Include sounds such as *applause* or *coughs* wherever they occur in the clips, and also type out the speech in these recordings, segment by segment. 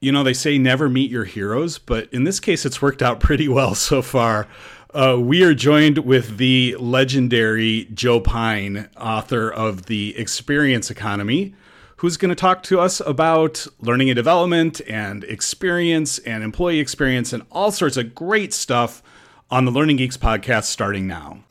You know, they say never meet your heroes, but in this case, it's worked out pretty well *laughs* so far. Uh, we are joined with the legendary Joe Pine, author of The Experience Economy, who's going to talk to us about learning and development and experience and employee experience and all sorts of great stuff on the Learning Geeks podcast starting now.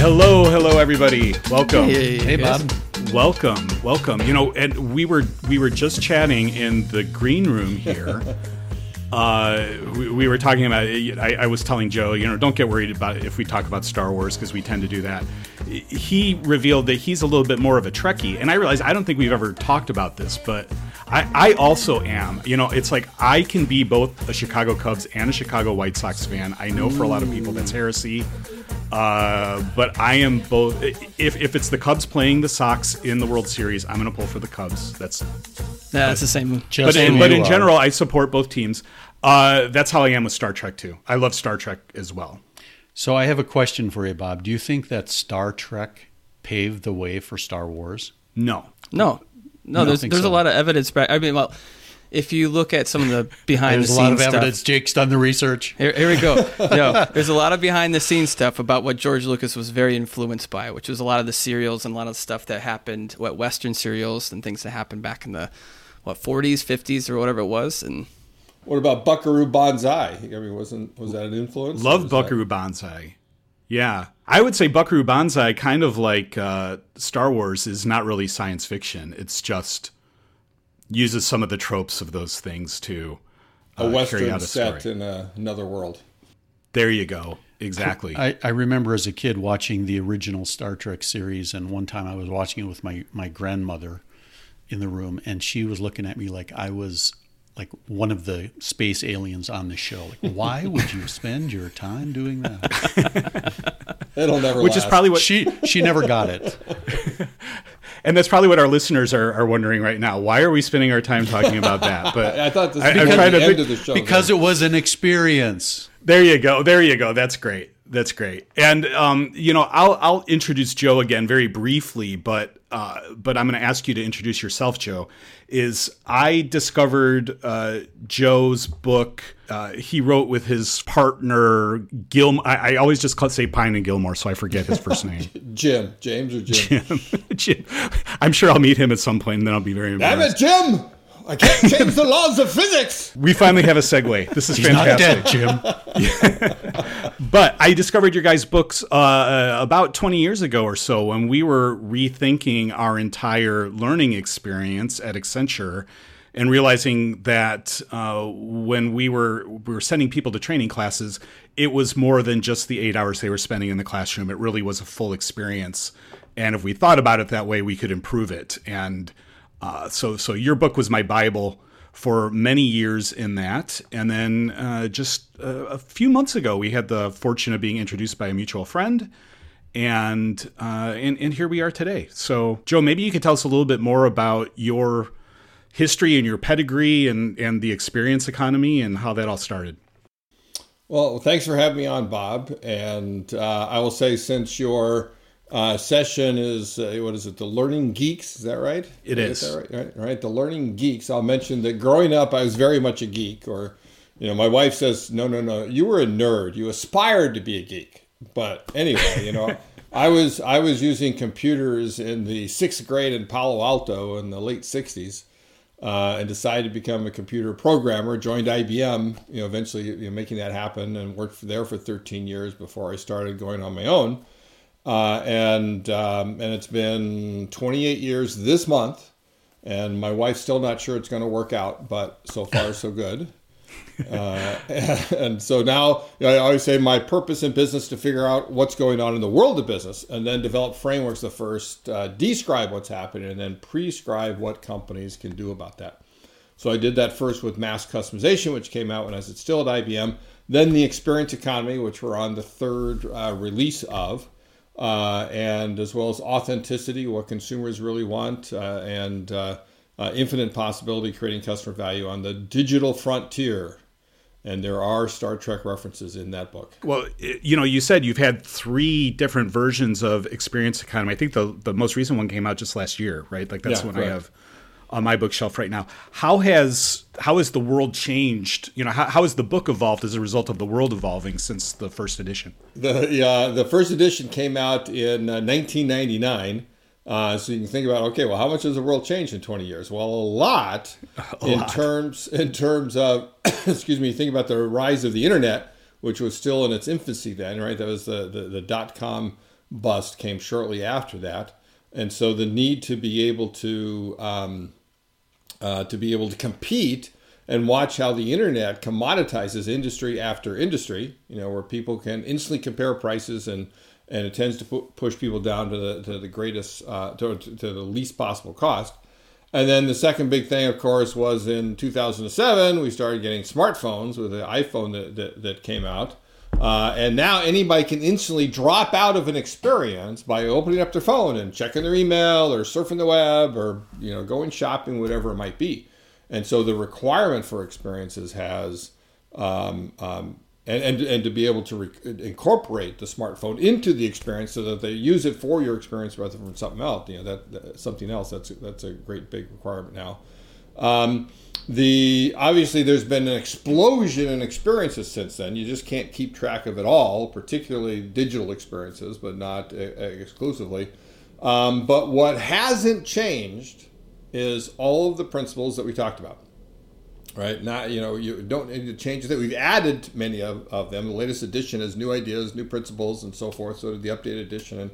Hello, hello, everybody. Welcome. Hey, Hey, Bob. Welcome, welcome. You know, and we were we were just chatting in the green room here. *laughs* uh, we, we were talking about. I, I was telling Joe, you know, don't get worried about if we talk about Star Wars because we tend to do that. He revealed that he's a little bit more of a Trekkie, and I realized I don't think we've ever talked about this, but I, I also am. You know, it's like I can be both a Chicago Cubs and a Chicago White Sox fan. I know for a lot of people that's heresy. Uh, but I am both. If, if it's the Cubs playing the Sox in the World Series, I'm going to pull for the Cubs. That's Yeah, it's the same. Just but in, but in general, I support both teams. Uh, that's how I am with Star Trek too. I love Star Trek as well. So I have a question for you, Bob. Do you think that Star Trek paved the way for Star Wars? No, No, no. There's there's so. a lot of evidence. Back. I mean, well, if you look at some of the *laughs* behind There's the a lot of scenes evidence. Jake's done the research. Here, here we go. *laughs* No, there's a lot of behind the scenes stuff about what George Lucas was very influenced by, which was a lot of the serials and a lot of the stuff that happened, what Western serials and things that happened back in the what 40s, 50s, or whatever it was, and What about Buckaroo Banzai? I mean, wasn't was that an influence? Love was that- Buckaroo Banzai. Yeah, I would say Buckaroo Banzai, kind of like uh, Star Wars, is not really science fiction. It's just uses some of the tropes of those things to uh, a carry western out a set story. in a, another world. There you go. Exactly. I, I remember as a kid watching the original Star Trek series, and one time I was watching it with my, my grandmother in the room, and she was looking at me like I was like one of the space aliens on the show. Like, why would you spend your time doing that? It'll never. Which is probably what She she never got it. *laughs* And that's probably what our listeners are, are wondering right now. Why are we spending our time talking about that? *laughs* But I thought this I- was I'm the end think- of the show. Because it was an experience. there you go. There you go. That's great. That's great. And um, you know, I'll I'll introduce Joe again very briefly, but uh, but I'm going to ask you to introduce yourself, Joe. Is I discovered uh, Joe's book. Uh, he wrote with his partner Gil. I, I always just call, say Pine and Gilmore, so I forget his first name. *laughs* Jim, James or Jim. *laughs* Jim. I'm sure I'll meet him at some point, and then I'll be very Damn embarrassed. it, Jim! I can't change the laws of physics. *laughs* We finally have a segue. This is He's not fantastic. dead, Jim. But I discovered your guys' books uh, about 20 years ago or so when we were rethinking our entire learning experience at Accenture and realizing that uh, when we were we were sending people to training classes, it was more than just the eight hours they were spending in the classroom. It really was a full experience. And if we thought about it that way, we could improve it. And uh, so, so your book was my Bible for many years in that. And then uh, just uh, a few months ago, we had the fortune of being introduced by a mutual friend. And, uh, and and here we are today. So, Joe, maybe you could tell us a little bit more about your history and your pedigree and, and the experience economy and how that all started. Well, thanks for having me on, Bob. And uh, I will say, since your uh, session is uh, what is it? The Learning Geeks, is that right? It is. Is. that right? right, right. The Learning Geeks. I'll mention that growing up, I was very much a geek. Or, you know, my wife says, "No, no, no, you were a nerd. You aspired to be a geek." But anyway, you know, *laughs* I was I was using computers in the sixth grade in Palo Alto in the late '60s uh, and decided to become a computer programmer. Joined IBM, you know, eventually you know, making that happen, and worked there for 13 years before I started going on my own. Uh, and um, and it's been 28 years this month, and my wife's still not sure it's going to work out, but so far so good. *laughs* Uh, *laughs* and so now I always say my purpose in business to figure out what's going on in the world of business, and then develop frameworks that first uh, describe what's happening, and then prescribe what companies can do about that. So I did that first with mass customization, which came out when I was still at IBM. Then the experience economy, which we're on the third uh, release of, uh, and as well as authenticity, what consumers really want, uh, and uh, infinite possibility, creating customer value on the digital frontier. and there are Star Trek references in that book. Well, you know, you said you've had three different versions of Experience Economy. I think the the most recent one came out just last year, right? Like that's Yeah, what correct. I have on my bookshelf right now. How has how has the world changed? You know, how, how has the book evolved as a result of the world evolving since the first edition? The uh, the first edition came out in uh, 1999. Uh, so you can think about okay, well, how much has the world changed in 20 years? Well, a lot *laughs* in terms in terms of *coughs* excuse me. Think about the rise of the internet, which was still in its infancy then, right? That was the the, the dot com bust came shortly after that, and so the need to be able to um, uh, to be able to compete and watch how the internet commoditizes industry after industry, you know, where people can instantly compare prices and and it tends to pu- push people down to the to the greatest uh, to, to the least possible cost. And then the second big thing, of course, was in 2007 we started getting smartphones with the iPhone that that, that came out. Uh, and now anybody can instantly drop out of an experience by opening up their phone and checking their email or surfing the web or you know going shopping, whatever it might be. And so the requirement for experiences has um, um, and, and and to be able to re- incorporate the smartphone into the experience so that they use it for your experience rather than something else. You know that, that something else. That's that's a great big requirement now. Um, the obviously there's been an explosion in experiences since then. You just can't keep track of it all, particularly digital experiences, but not uh, exclusively. Um, but what hasn't changed is all of the principles that we talked about. Right? Not you know you don't need to change that. We've added many of, of them. The latest edition has new ideas, new principles, and so forth. So did the updated edition in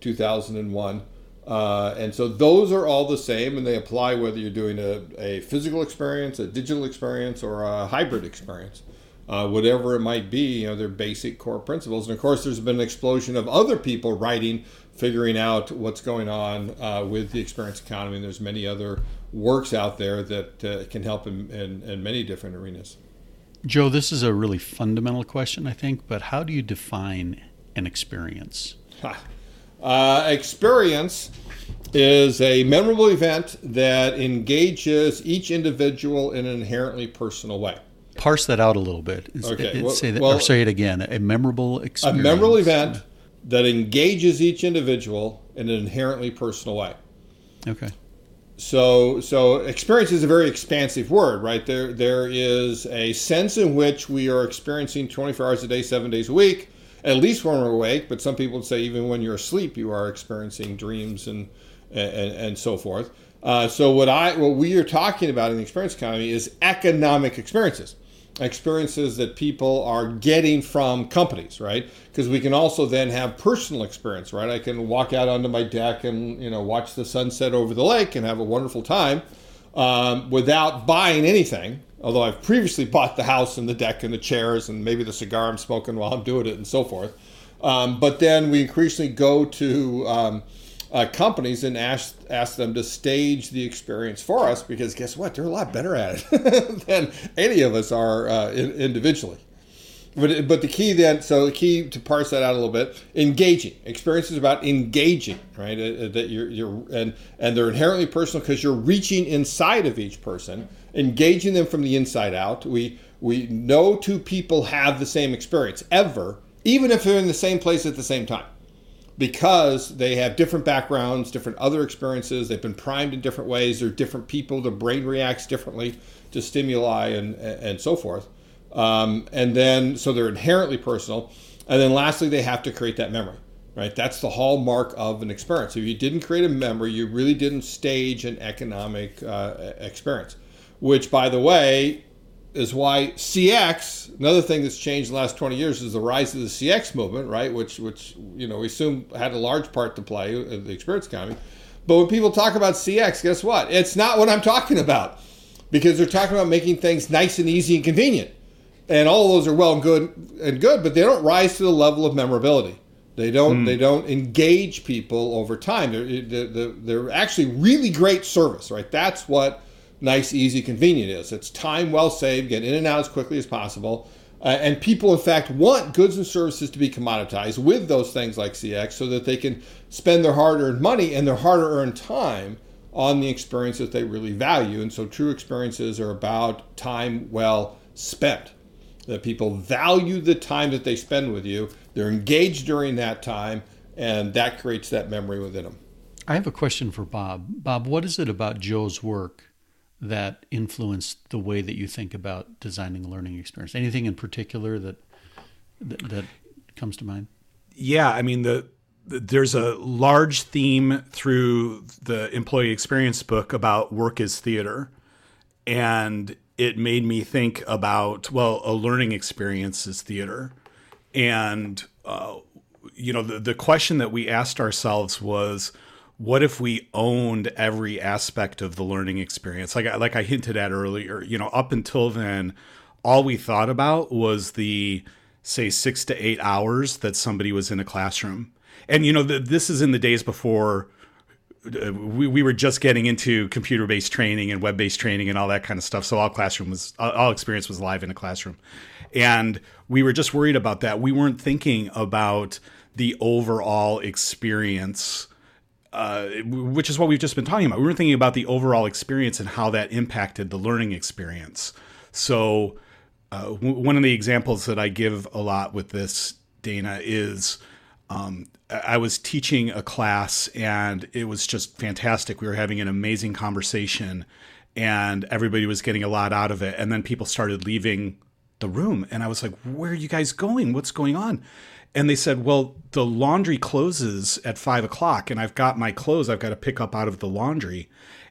2001. Uh, and so those are all the same, and they apply whether you're doing a, a physical experience, a digital experience, or a hybrid experience. Uh, whatever it might be, you know, they're basic core principles. And of course, there's been an explosion of other people writing, figuring out what's going on uh, with the experience economy. And there's many other works out there that uh, can help in, in, in many different arenas. Joe, this is a really fundamental question, I think, but how do you define an experience? Uh, experience is a memorable event that engages each individual in an inherently personal way. Parse that out a little bit. Is- Okay, it- well- say that, well- or say it again. A memorable experience. A memorable event that engages each individual in an inherently personal way. Okay. So, so experience is a very expansive word, right? There, there is a sense in which we are experiencing 24 hours a day, seven days a week, at least when we're awake. But some people would say even when you're asleep, you are experiencing dreams and and, and so forth. Uh, so, what I, what we are talking about in the experience economy is economic experiences, experiences that people are getting from companies, right? Because we can also then have personal experience, right? I can walk out onto my deck and you know watch the sunset over the lake and have a wonderful time um, without buying anything. Although I've previously bought the house and the deck and the chairs and maybe the cigar I'm smoking while I'm doing it and so forth. Um, but then we increasingly go to um, uh, companies and ask ask them to stage the experience for us because guess what? They're a lot better at it *laughs* than any of us are uh, in, individually. But, but the key then, so the key to parse that out a little bit, engaging. Experience is about engaging, right? Uh, uh, that you're, you're and and they're inherently personal because you're reaching inside of each person, engaging them from the inside out. We we no two people have the same experience ever, even if they're in the same place at the same time because they have different backgrounds, different other experiences. They've been primed in different ways. They're different people. The brain reacts differently to stimuli and and so forth. Um, and then so they're inherently personal. And then lastly, they have to create that memory. Right, that's the hallmark of an experience. If you didn't create a memory, you really didn't stage an economic uh, experience. Which, by the way, is why CX, another thing that's changed in the last 20 years is the rise of the CX movement, right? Which, which you know, we assume had a large part to play in the experience economy. But when people talk about CX, guess what? It's not what I'm talking about because they're talking about making things nice and easy and convenient. And all of those are well and good and good, but they don't rise to the level of memorability. They don't. Hmm. They don't engage people over time. They're, they're, they're actually really great service, right? That's what nice, easy, convenient is. It's time well saved, get in and out as quickly as possible. Uh, and people, in fact, want goods and services to be commoditized with those things like CX so that they can spend their hard earned money and their hard earned time on the experience that they really value. And so true experiences are about time well spent. that people value the time that they spend with you. They're engaged during that time, and that creates that memory within them. I have a question for Bob. Bob, what is it about Joe's work that influenced the way that you think about designing a learning experience? Anything in particular that that, that comes to mind? Yeah, I mean the there's a large theme through the employee experience book about work as theater and it made me think about well a learning experience is theater and uh, you know the, the question that we asked ourselves was what if we owned every aspect of the learning experience like like I hinted at earlier you know up until then all we thought about was the say 6 to 8 hours that somebody was in a classroom and you know the, this is in the days before uh, we, we were just getting into computer based training and web based training and all that kind of stuff. So all classroom was all experience was live in a classroom, and we were just worried about that. We weren't thinking about the overall experience. Uh, which is what we've just been talking about. We were thinking about the overall experience and how that impacted the learning experience. So, uh, w- one of the examples that I give a lot with this, Dana, is um, I was teaching a class and it was just fantastic. We were having an amazing conversation and everybody was getting a lot out of it. And then people started leaving the room. And I was like, Where are you guys going? What's going on? And they said, Well, the laundry closes at five o'clock and I've got my clothes I've got to pick up out of the laundry.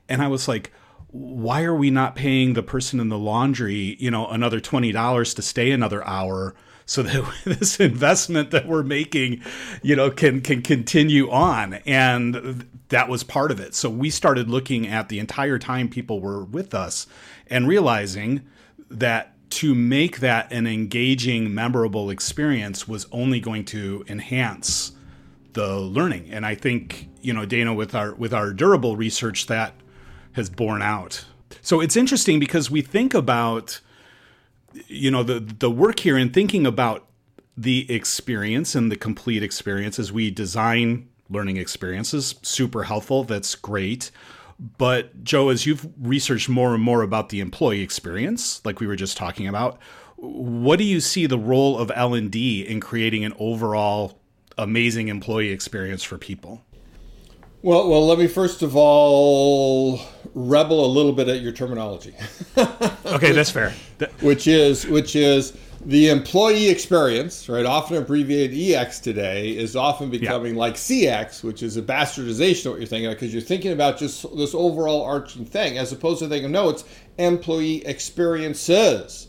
And I was like, why are we not paying the person in the laundry, you know, another $20 to stay another hour? so that *laughs* this investment that we're making, you know, can can continue on. And that was part of it. So we started looking at the entire time people were with us and realizing that to make that an engaging, memorable experience was only going to enhance the learning. And I think, you know, Dana, with our with our durable research that has borne out. So it's interesting because we think about you know the the work here in thinking about the experience and the complete experience as we design learning experiences super helpful that's great but joe as you've researched more and more about the employee experience like we were just talking about what do you see the role of l&d in creating an overall amazing employee experience for people well, well, let me first of all rebel a little bit at your terminology. okay, that's fair. *laughs* which is which is the employee experience, right? Often abbreviated EX today is often becoming yeah. like CX, which is a bastardization of what you're thinking because you're thinking about just this overall arching thing, as opposed to thinking, no, it's employee experiences.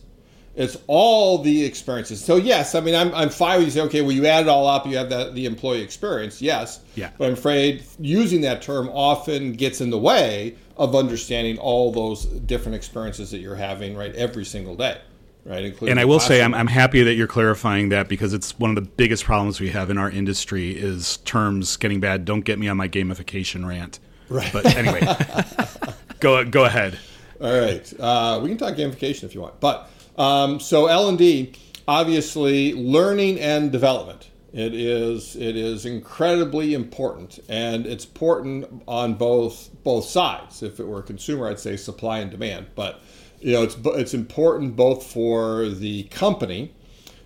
It's all the experiences. So yes, I mean I'm I'm fine with you say, okay, well you add it all up, you have that the employee experience, yes. Yeah. But I'm afraid using that term often gets in the way of understanding all those different experiences that you're having right every single day. Right, Including and I will say I'm, I'm happy that you're clarifying that because it's one of the biggest problems we have in our industry is terms getting bad. Don't get me on my gamification rant. Right. But anyway, *laughs* go go ahead. All right, uh, we can talk gamification if you want, but um, so L and D, obviously, learning and development. It is it is incredibly important, and it's important on both both sides. If it were a consumer, I'd say supply and demand. But you know, it's it's important both for the company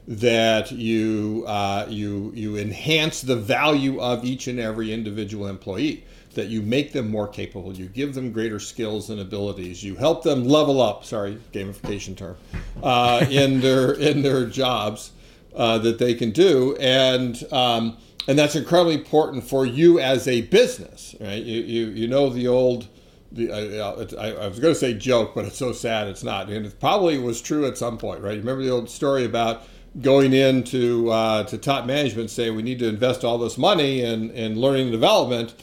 that you uh, you you enhance the value of each and every individual employee that you make them more capable, you give them greater skills and abilities, you help them level up. Sorry, gamification term uh, in their in their jobs uh, that they can do, and um, and that's incredibly important for you as a business, right? You you, you know the old. The, I, I, was going to say joke, but it's so sad it's not, and it probably was true at some point, right? You remember the old story about going into uh, to top management saying we need to invest all this money in, in learning and development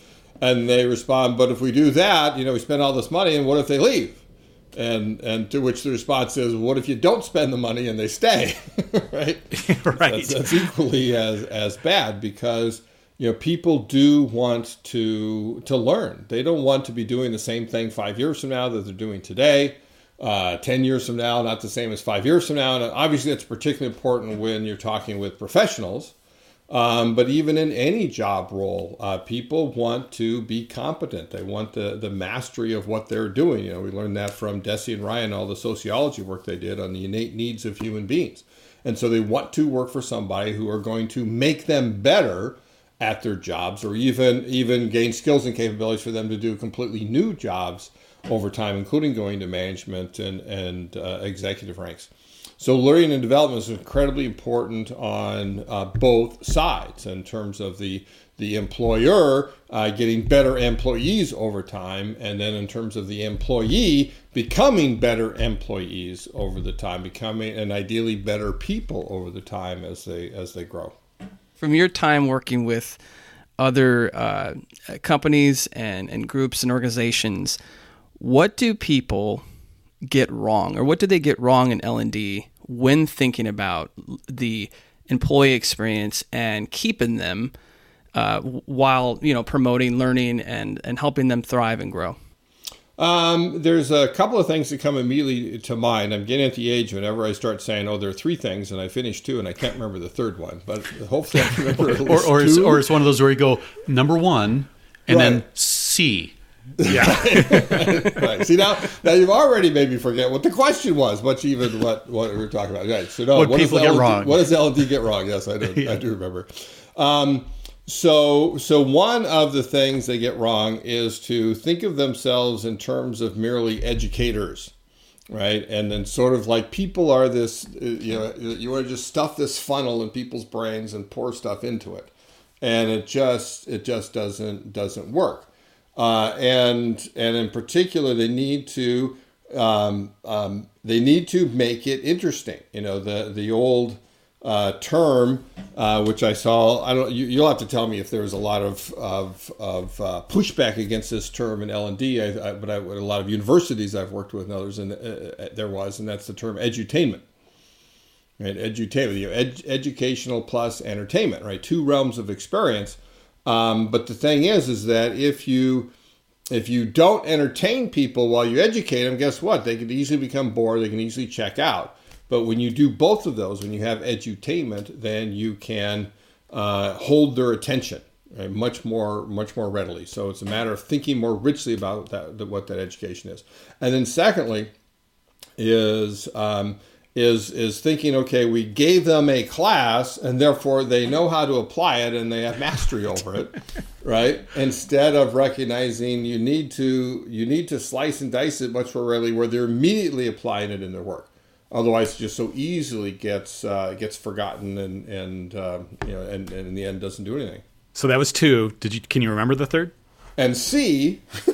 and they respond, but if we do that, you know, we spend all this money, and what if they leave? And and to which the response is, what if you don't spend the money and they stay? *laughs* right? *laughs* right. That's, that's, equally as as bad because you know people do want to to learn. They don't want to be doing the same thing five years from now that they're doing today. Uh, 10 years from now, not the same as five years from now. And obviously, that's particularly important when you're talking with professionals Um, but even in any job role, uh, people want to be competent. They want the, the mastery of what they're doing. You know, we learned that from Deci and Ryan, all the sociology work they did on the innate needs of human beings. And so they want to work for somebody who are going to make them better at their jobs or even even gain skills and capabilities for them to do completely new jobs over time, including going to management and, and uh, executive ranks. So learning and development is incredibly important on uh, both sides in terms of the the employer uh, getting better employees over time, and then in terms of the employee becoming better employees over the time, becoming and ideally better people over the time as they as they grow. From your time working with other uh, companies and, and groups and organizations, what do people get wrong, or what do they get wrong in L and D when thinking about the employee experience and keeping them uh, while you know promoting learning and and helping them thrive and grow? Um, there's a couple of things that come immediately to mind. I'm getting at the age whenever I start saying, "Oh, there are three things," and I finish two, and I can't remember the third one. But hopefully, I remember *laughs* at or or it's, or it's one of those where you go number one and right. then C. Yeah. *laughs* right. See now, now you've already made me forget what the question was, much even what what we were talking about. Right. So no, what, what people get wrong. What does L and D get wrong? Yes, I do. *laughs* yeah. I do remember. Um, so so one of the things they get wrong is to think of themselves in terms of merely educators right? And then sort of like people are this you know you want to just stuff this funnel in people's brains and pour stuff into it. And it just it just doesn't doesn't work. Uh, and and in particular, they need to um, um, they need to make it interesting. You know, the the old uh, term, uh, which I saw. I don't. You, will have to tell me if there was a lot of of, of uh, pushback against this term in L and D. But I, a lot of universities I've worked with and others, and uh, uh, there was, and that's the term edutainment. Right, edutainment. You know, ed, educational plus entertainment. Right, two realms of experience um, but the thing is, is that if you if you don't entertain people while you educate them, guess what? They can easily become bored. They can easily check out. But when you do both of those, when you have edutainment, then you can uh, hold their attention right? much more much more readily. So it's a matter of thinking more richly about that, what that education is. And then secondly, is um, is is thinking okay we gave them a class and therefore they know how to apply it and they have mastery over it *laughs* right instead of recognizing you need to you need to slice and dice it much more readily where they're immediately applying it in their work otherwise it just so easily gets uh, gets forgotten and and uh, you know and, and in the end doesn't do anything so that was two did you can you remember the third and c *laughs*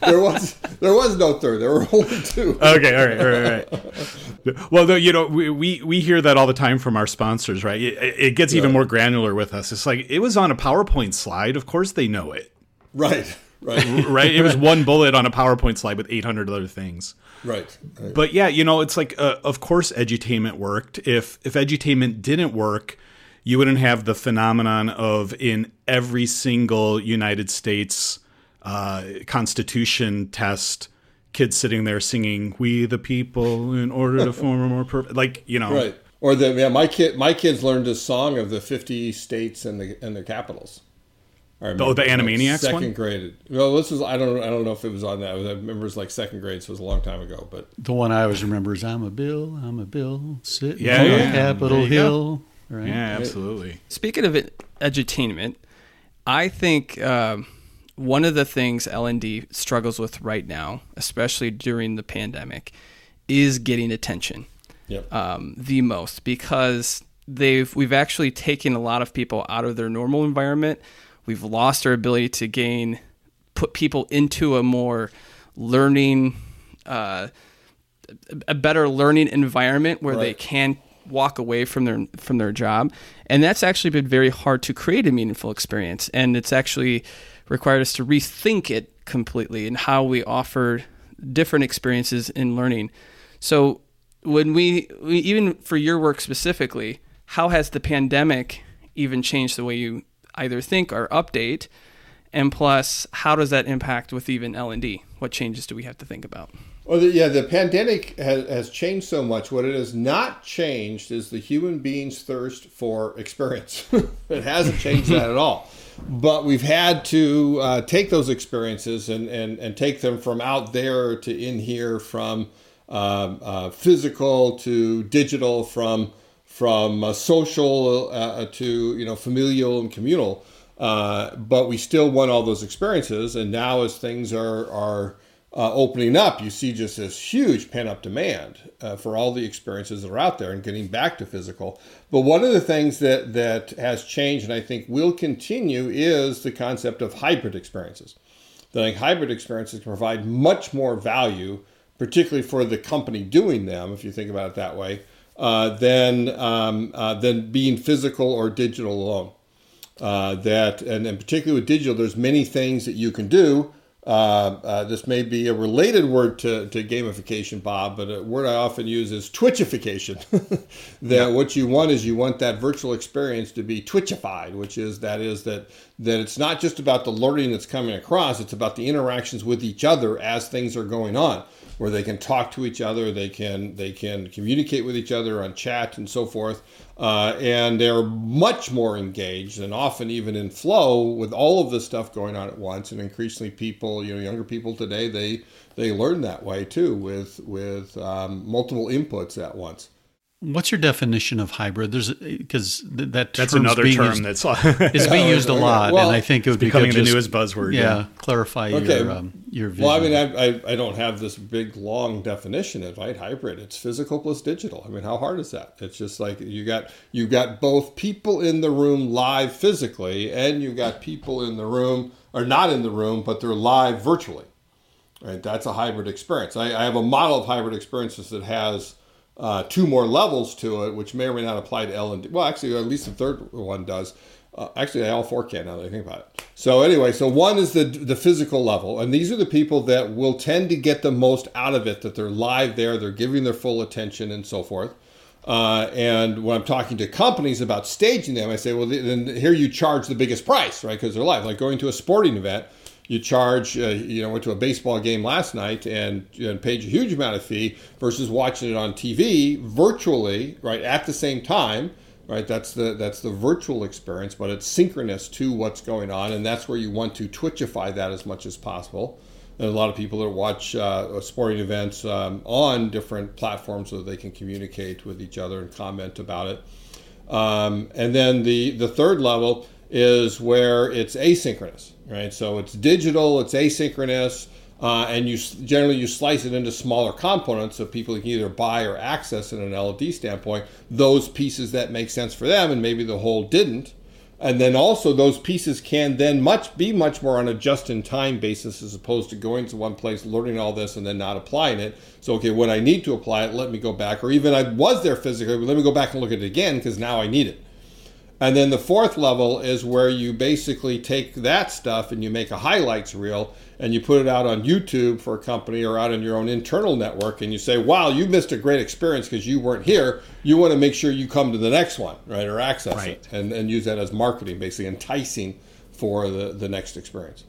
there was there was no third. There were only two. Okay, all right, all right, all right. Well, you know, we, we we hear that all the time from our sponsors, right? It, it gets even more granular with us. It's like it was on a PowerPoint slide. Of course, they know it. Right. Right. right. It was one bullet on a PowerPoint slide with 800 other things. Right. right. But yeah, you know, it's like, uh, of course, edutainment worked. If if edutainment didn't work, you wouldn't have the phenomenon of in every single United States uh, Constitution test, kids sitting there singing "We the People" in order to form a more perfect, like you know, right? Or the yeah, my kid, my kids learned a song of the fifty states and the and the capitals. Oh, the Animaniacs second one. Second grade. Well, this was I don't I don't know if it was on that. I remember it was like second grade, so it was a long time ago. But the one I always remember is "I'm a Bill, I'm a Bill, sitting yeah, on yeah. Capitol Hill." Right? Yeah, absolutely. Speaking of it, edutainment, I think. Um, one of the things L&D struggles with right now, especially during the pandemic, is getting attention. Yep. Um, the most because they've we've actually taken a lot of people out of their normal environment. We've lost our ability to gain put people into a more learning, uh, a better learning environment where right. they can walk away from their from their job, and that's actually been very hard to create a meaningful experience. And it's actually required us to rethink it completely and how we offer different experiences in learning. So when we, we even for your work specifically, how has the pandemic even changed the way you either think or update? And plus, how does that impact with even L and D? What changes do we have to think about? Well, the, yeah, the pandemic has, has changed so much. What it has not changed is the human being's thirst for experience. *laughs* it hasn't changed that at all. But we've had to uh, take those experiences and, and, and take them from out there to in here, from um, uh, physical to digital, from from uh, social uh, to you know familial and communal. Uh, but we still want all those experiences. And now, as things are are uh, opening up, you see just this huge pent up demand uh, for all the experiences that are out there and getting back to physical. But one of the things that, that has changed and I think will continue is the concept of hybrid experiences. That I think hybrid experiences can provide much more value, particularly for the company doing them, if you think about it that way, uh, than, um, uh, than being physical or digital alone. Uh, that and, and particularly with digital, there's many things that you can do uh, uh, this may be a related word to, to gamification, Bob, but a word I often use is twitchification. *laughs* that yeah. what you want is you want that virtual experience to be twitchified, which is that is that that it's not just about the learning that's coming across; it's about the interactions with each other as things are going on where they can talk to each other, they can they can communicate with each other on chat and so forth, uh, and they're much more engaged and often even in flow with all of this stuff going on at once. And increasingly, people, you know, younger people today, they they learn that way too with with um, multiple inputs at once. What's your definition of hybrid? There's because that that's another term used, that's is *laughs* being *laughs* used a lot, well, and I think it would be becoming the newest buzzword. Yeah, yeah. clarify okay. your um, your vision. Well, I mean, I, I, I don't have this big long definition of right hybrid. It's physical plus digital. I mean, how hard is that? It's just like you got you got both people in the room live physically, and you got people in the room or not in the room, but they're live virtually. Right, that's a hybrid experience. I, I have a model of hybrid experiences that has uh, two more levels to it, which may or may not apply to L and D. Well, actually, at least the third one does. Uh, actually, all four can now that I think about it. So anyway, so one is the the physical level, and these are the people that will tend to get the most out of it. That they're live there, they're giving their full attention, and so forth. Uh, and when I'm talking to companies about staging them, I say, well, then here you charge the biggest price, right? Because they're live. Like going to a sporting event, you charge, uh, you know, went to a baseball game last night and, and paid a huge amount of fee versus watching it on TV virtually, right, at the same time, right? That's the that's the virtual experience, but it's synchronous to what's going on, and that's where you want to twitchify that as much as possible. And a lot of people that watch uh, sporting events um, on different platforms so they can communicate with each other and comment about it. Um, and then the the third level is where it's asynchronous, right? So it's digital, it's asynchronous, uh, and you generally you slice it into smaller components so people can either buy or access in an LD standpoint those pieces that make sense for them, and maybe the whole didn't. And then also those pieces can then much be much more on a just-in-time basis as opposed to going to one place, learning all this, and then not applying it. So okay, when I need to apply it, let me go back, or even I was there physically, but let me go back and look at it again because now I need it. And then the fourth level is where you basically take that stuff and you make a highlights reel and you put it out on YouTube for a company or out in your own internal network and you say, wow, you missed a great experience because you weren't here. You want to make sure you come to the next one, right? Or access right. it and, and use that as marketing, basically enticing for the, the next experience.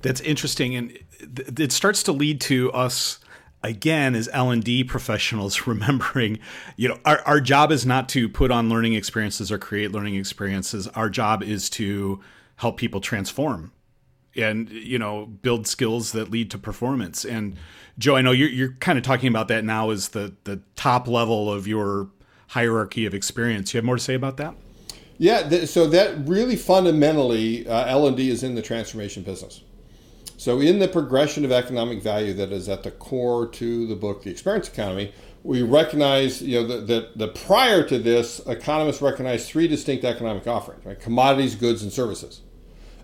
That's interesting. And it starts to lead to us again as l&d professionals *laughs* remembering you know our, our job is not to put on learning experiences or create learning experiences. Our job is to help people transform and you know build skills that lead to performance. And joe i know you're, you're kind of talking about that now as the the top level of your hierarchy of experience. You have more to say about that? Yeah th- so that really fundamentally uh, l&d is in the transformation business so, in the progression of economic value that is at the core to the book, The Experience Economy, we recognize, you know, that, that, that prior to this, economists recognized three distinct economic offerings, right? Commodities, goods, and services.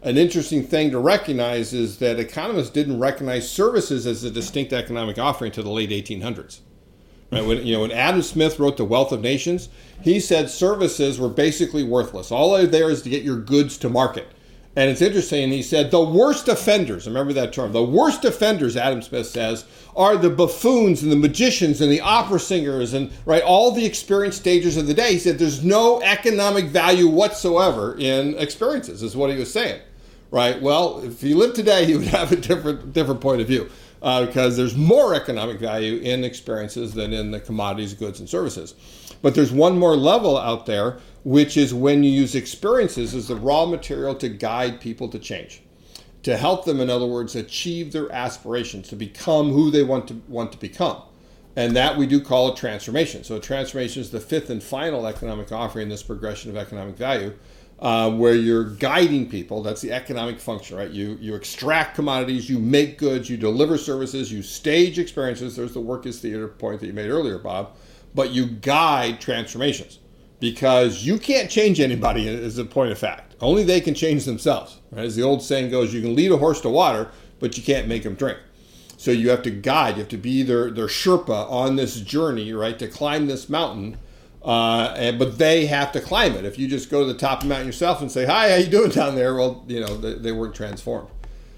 An interesting thing to recognize is that economists didn't recognize services as a distinct economic offering to the late 1800s. Right? When, you know, when Adam Smith wrote The Wealth of Nations, he said services were basically worthless. All they're there is to get your goods to market. And it's interesting, he said the worst offenders, remember that term, the worst offenders, Adam Smith says, are the buffoons and the magicians and the opera singers and right all the experience stagers of the day. He said there's no economic value whatsoever in experiences, is what he was saying. Right? Well, if he lived today, he would *laughs* have a different different point of view. uh, because there's more economic value in experiences than in the commodities, goods, and services. But there's one more level out there, which is when you use experiences as the raw material to guide people to change, to help them, in other words, achieve their aspirations, to become who they want to want to become. And that we do call a transformation. So a transformation is the fifth and final economic offering in this progression of economic value uh, where you're guiding people. That's the economic function, right? You you extract commodities, you make goods, you deliver services, you stage experiences. There's the work is theater point that you made earlier, Bob. But you guide transformations because you can't change anybody as a point of fact. Only they can change themselves. Right? As the old saying goes, you can lead a horse to water, but you can't make him drink. So you have to guide. You have to be their their Sherpa on this journey, right, to climb this mountain uh, and, but they have to climb it. If you just go to the top of the mountain yourself and say, "Hi, how you doing down there?" Well, you know they, they weren't transformed.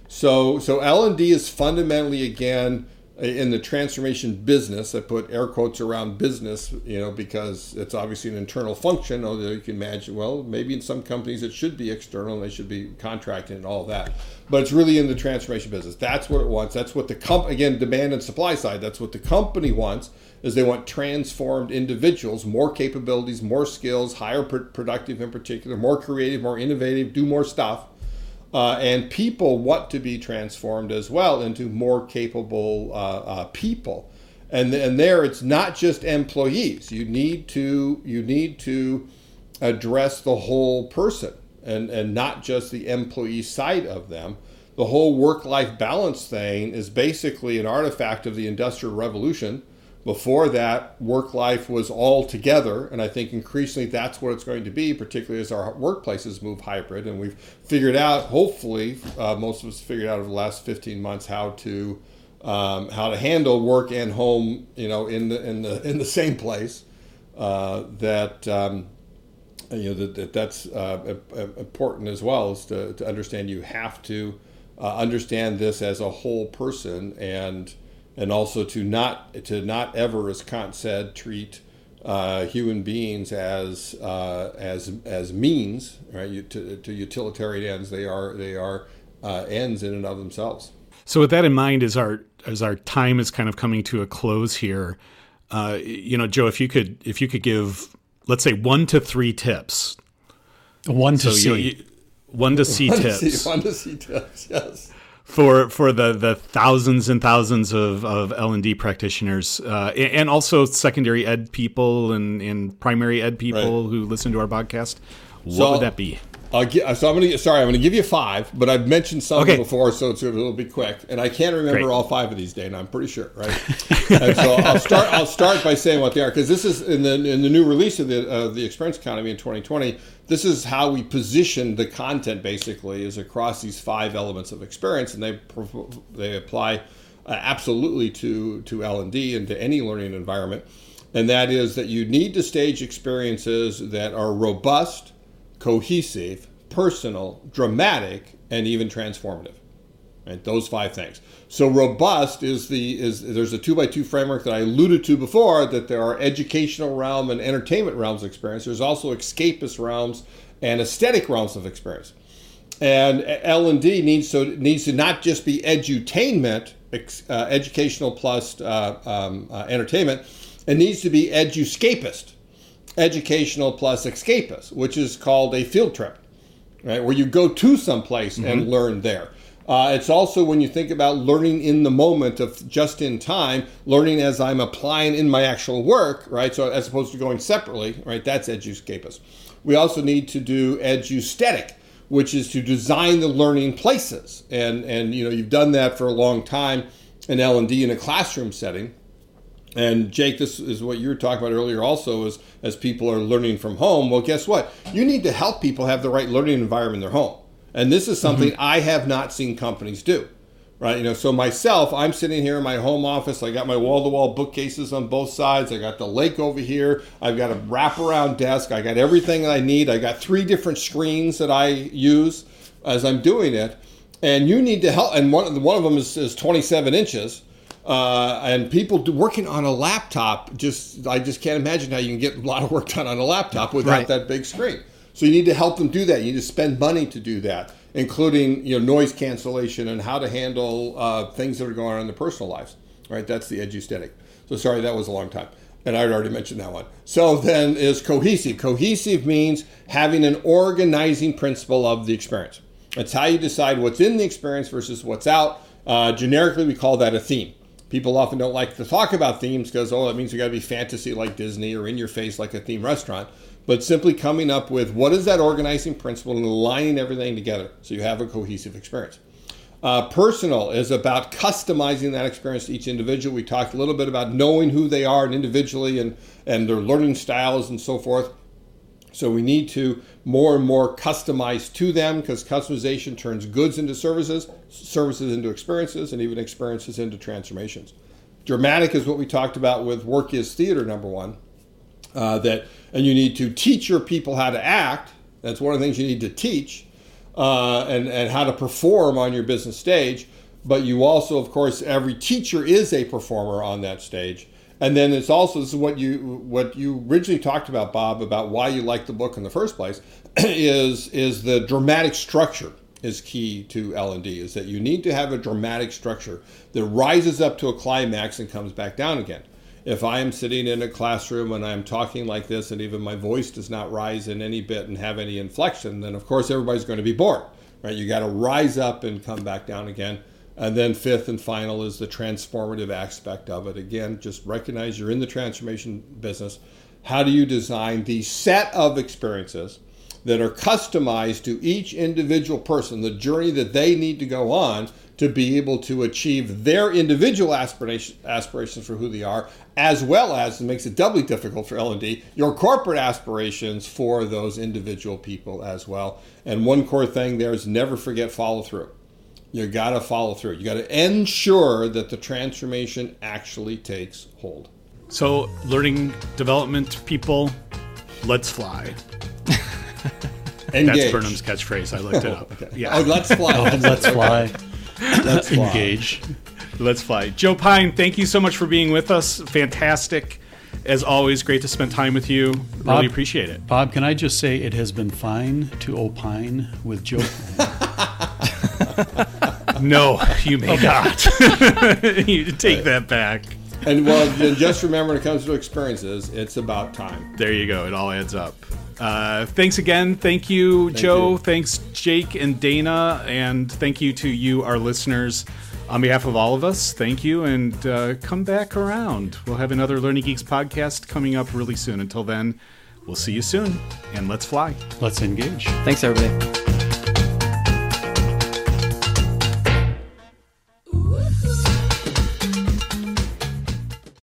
So so L and D is fundamentally again in the transformation business. I put air quotes around business, you know, because it's obviously an internal function. Although you can imagine, well, maybe in some companies it should be external and they should be contracting and all that. But it's really in the transformation business. That's what it wants. That's what the comp again demand and supply side. That's what the company wants is they want transformed individuals, more capabilities, more skills, higher pr- productive in particular, more creative, more innovative, do more stuff. Uh, and people want to be transformed as well into more capable uh, uh, people. And, and there, it's not just employees. You need to you need to address the whole person and, and not just the employee side of them. The whole work life balance thing is basically an artifact of the Industrial Revolution before that, work life was all together, and I think increasingly that's what it's going to be, particularly as our workplaces move hybrid. And we've figured out, hopefully, uh, most of us figured out over the last 15 months how to um, how to handle work and home, you know, in the in the in the same place. Uh, that um, you know that, that that's uh, important as well is to, to understand you have to uh, understand this as a whole person and and also to not to not ever, as Kant said, treat uh, human beings as uh, as as means, right? To, to, utilitarian ends, they are they are uh, ends in and of themselves. So, with that in mind, as our as our time is kind of coming to a close here, uh, you know, Joe, if you could if you could give, let's say, one to three tips. One to so see. You, you, one to see *laughs* one tips. To see, one to see tips. Yes for for the the thousands and thousands of, of L and D practitioners, uh, and also secondary ed people and, and primary ed people right. who listen to our podcast. What so, would that be? I'll get, so I'm gonna sorry I'm gonna give you five, but I've mentioned some okay. before, so it's a little bit quick, and I can't remember Great. all five of these, Dana. I'm pretty sure, right? and so I'll start. I'll start by saying what they are because this is in the in the new release of the uh, the experience economy in 2020. This is how we position the content basically is across these five elements of experience, and they they apply uh, absolutely to to L and D and to any learning environment, and that is that you need to stage experiences that are robust cohesive, personal, dramatic, and even transformative. Right? Those five things. So robust is the is there's a two by two framework that I alluded to before that there are educational realm and entertainment realms of experience. There's also escapist realms and aesthetic realms of experience. And L and D needs to needs to not just be edutainment, uh, educational plus uh, um, uh, entertainment. It needs to be eduscapist educational plus escapist, which is called a field trip, right? Where you go to some place mm-hmm. and learn there. Uh, it's also when you think about learning in the moment of just in time, learning as I'm applying in my actual work, right? So as opposed to going separately, right? That's eduscapist. We also need to do edusthetic, which is to design the learning places, and and you know you've done that for a long time in L and D in a classroom setting. And Jake, this is what you were talking about earlier also is as people are learning from home. Well, guess what? You need to help people have the right learning environment in their home. And this is something mm-hmm. I have not seen companies do. Right, you know, so myself, I'm sitting here in my home office. I got my wall-to-wall bookcases on both sides. I got the lake over here. I've got a wraparound desk. I got everything I need. I got three different screens that I use as I'm doing it. And you need to help. And one, one of them is, is 27 inches uh, and people working on a laptop just I just can't imagine how you can get a lot of work done on a laptop without right. that big screen. So you need to help them do that. You need to spend money to do that. including you know noise cancellation and how to handle uh, things that are going on in their personal lives. Right, that's the edusthetic. So sorry, that was a long time. And I'd already mentioned that one. So then is cohesive. Cohesive means having an organizing principle of the experience. It's how you decide what's in the experience versus what's out. Uh, generically, we call that a theme. People often don't like to talk about themes because, oh, that means you got to be fantasy like Disney or in your face like a theme restaurant. But simply coming up with what is that organizing principle and aligning everything together so you have a cohesive experience. Uh, personal is about customizing that experience to each individual. We talked a little bit about knowing who they are and individually and, and their learning styles and so forth. So we need to more and more customize to them because customization turns goods into services, services into experiences, and even experiences into transformations. Dramatic is what we talked about with work is theater number one. Uh, that and you need to teach your people how to act. That's one of the things you need to teach, uh, and and how to perform on your business stage. But you also, of course, every teacher is a performer on that stage. And then it's also this is what you what you originally talked about, Bob, about why you like the book in the first place, *clears throat* is is the dramatic structure is key to L and D. Is that you need to have a dramatic structure that rises up to a climax and comes back down again. If I am sitting in a classroom and I'm talking like this, and even my voice does not rise in any bit and have any inflection, then of course everybody's going to be bored, right? You got to rise up and come back down again. And then fifth and final is the transformative aspect of it. Again, just recognize you're in the transformation business. How do you design the set of experiences that are customized to each individual person, the journey that they need to go on to be able to achieve their individual aspiration, aspirations for who they are, as well as it makes it doubly difficult for L&D, your corporate aspirations for those individual people as well. And one core thing there is never forget follow through you got to follow through. You got to ensure that the transformation actually takes hold. So, learning development people, let's fly. That's Burnham's catchphrase. I looked it oh, up. okay. Yeah. Oh, let's fly. oh, *laughs* let's fly. let's fly. Engage. Let's fly. Joe Pine, thank you so much for being with us. Fantastic. As always, great to spend time with you. Really appreciate it. Bob, can I just say it has been fine to opine with Joe? *laughs* no, you may not. *laughs* you take that back. And well, just remember when it comes to experiences, it's about time. There you go. It all adds up. Uh, thanks again. Thank you, thank Joe. You. Thanks, Jake and Dana. And thank you to you, our listeners. On behalf of all of us, thank you and uh, come back around. We'll have another Learning Geeks podcast coming up really soon. Until then, we'll see you soon and let's fly. Let's engage. Thanks, everybody.